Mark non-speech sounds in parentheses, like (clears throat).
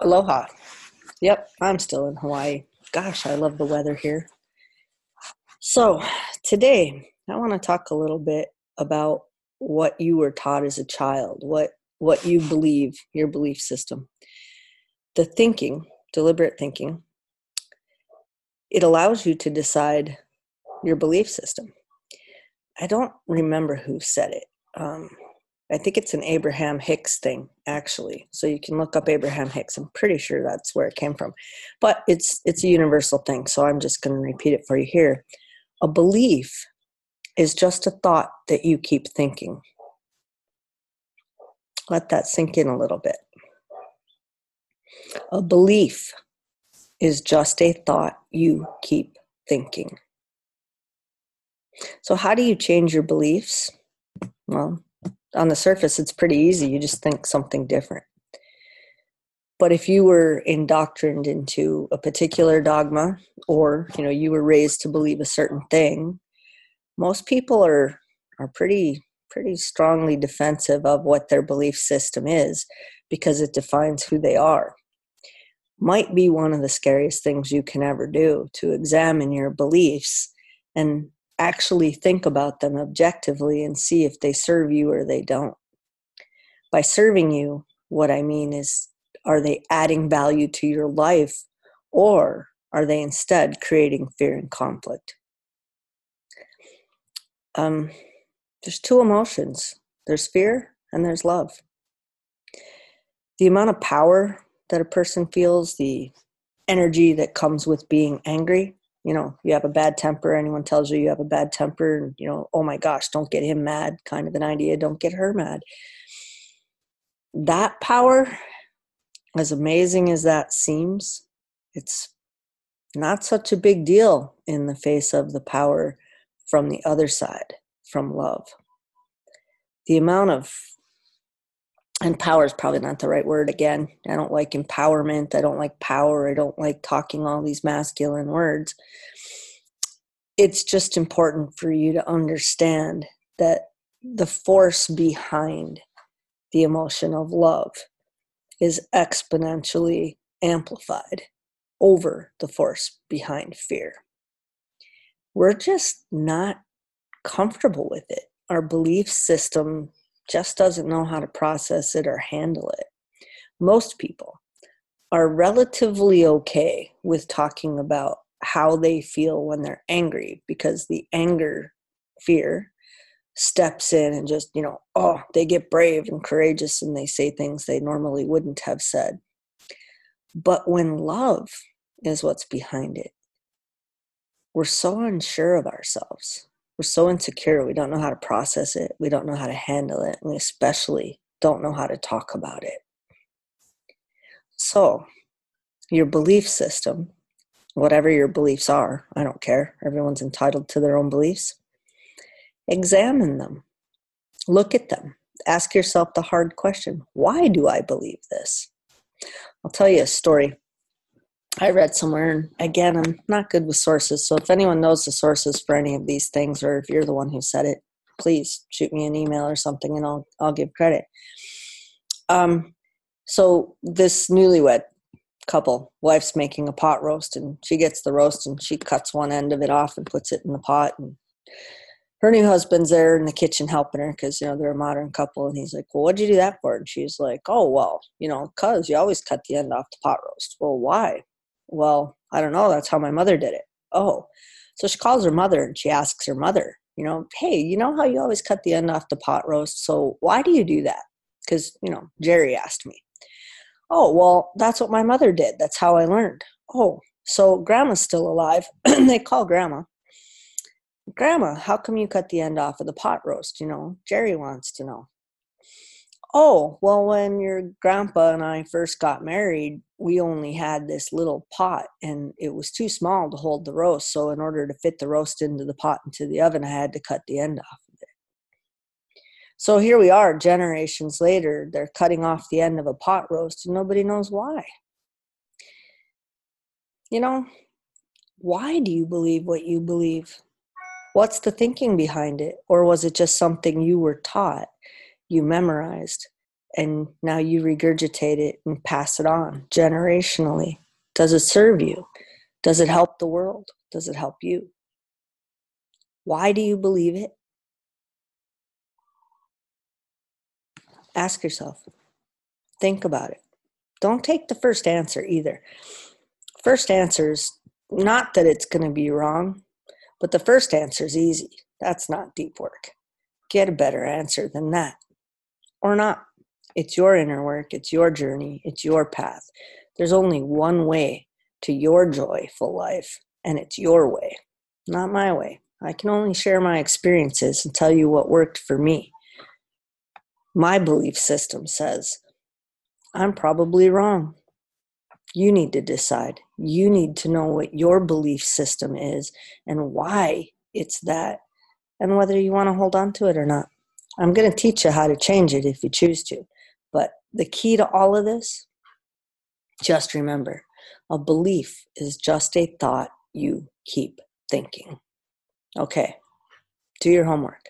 Aloha. Yep, I'm still in Hawaii. Gosh, I love the weather here. So, today I want to talk a little bit about what you were taught as a child, what what you believe, your belief system. The thinking, deliberate thinking, it allows you to decide your belief system. I don't remember who said it. Um, I think it's an Abraham Hicks thing, actually. So you can look up Abraham Hicks. I'm pretty sure that's where it came from. But it's it's a universal thing, so I'm just going to repeat it for you here. A belief is just a thought that you keep thinking. Let that sink in a little bit. A belief is just a thought you keep thinking. So, how do you change your beliefs? Well, on the surface, it's pretty easy. You just think something different. But if you were indoctrined into a particular dogma or, you know, you were raised to believe a certain thing, most people are are pretty pretty strongly defensive of what their belief system is because it defines who they are. Might be one of the scariest things you can ever do to examine your beliefs and actually think about them objectively and see if they serve you or they don't. By serving you, what I mean is, are they adding value to your life or are they instead creating fear and conflict? Um, there's two emotions there's fear and there's love. The amount of power that a person feels, the energy that comes with being angry, you know you have a bad temper anyone tells you you have a bad temper and you know oh my gosh don't get him mad kind of an idea don't get her mad. That power as amazing as that seems it's not such a big deal in the face of the power from the other side from love. The amount of and power is probably not the right word again. I don't like empowerment. I don't like power. I don't like talking all these masculine words. It's just important for you to understand that the force behind the emotion of love is exponentially amplified over the force behind fear. We're just not comfortable with it. Our belief system just doesn't know how to process it or handle it. Most people are relatively okay with talking about how they feel when they're angry because the anger fear steps in and just, you know, oh, they get brave and courageous and they say things they normally wouldn't have said. But when love is what's behind it, we're so unsure of ourselves we're so insecure we don't know how to process it we don't know how to handle it we especially don't know how to talk about it. So your belief system whatever your beliefs are i don't care everyone's entitled to their own beliefs examine them. Look at them. Ask yourself the hard question why do i believe this? I'll tell you a story I read somewhere, and again, I'm not good with sources. So if anyone knows the sources for any of these things, or if you're the one who said it, please shoot me an email or something, and I'll I'll give credit. Um, so this newlywed couple, wife's making a pot roast, and she gets the roast, and she cuts one end of it off and puts it in the pot, and her new husband's there in the kitchen helping her because you know they're a modern couple, and he's like, "Well, what'd you do that for?" And she's like, "Oh, well, you know, cause you always cut the end off the pot roast." Well, why? Well, I don't know. That's how my mother did it. Oh. So she calls her mother and she asks her mother, you know, hey, you know how you always cut the end off the pot roast? So why do you do that? Because, you know, Jerry asked me. Oh, well, that's what my mother did. That's how I learned. Oh, so grandma's still alive. (clears throat) they call grandma. Grandma, how come you cut the end off of the pot roast? You know, Jerry wants to know. Oh, well, when your grandpa and I first got married, we only had this little pot and it was too small to hold the roast. So, in order to fit the roast into the pot into the oven, I had to cut the end off of it. So, here we are, generations later, they're cutting off the end of a pot roast and nobody knows why. You know, why do you believe what you believe? What's the thinking behind it? Or was it just something you were taught? You memorized and now you regurgitate it and pass it on generationally. Does it serve you? Does it help the world? Does it help you? Why do you believe it? Ask yourself. Think about it. Don't take the first answer either. First answer is not that it's going to be wrong, but the first answer is easy. That's not deep work. Get a better answer than that. Or not. It's your inner work, it's your journey, it's your path. There's only one way to your joyful life, and it's your way, not my way. I can only share my experiences and tell you what worked for me. My belief system says I'm probably wrong. You need to decide. You need to know what your belief system is and why it's that, and whether you want to hold on to it or not. I'm going to teach you how to change it if you choose to. But the key to all of this, just remember a belief is just a thought you keep thinking. Okay, do your homework.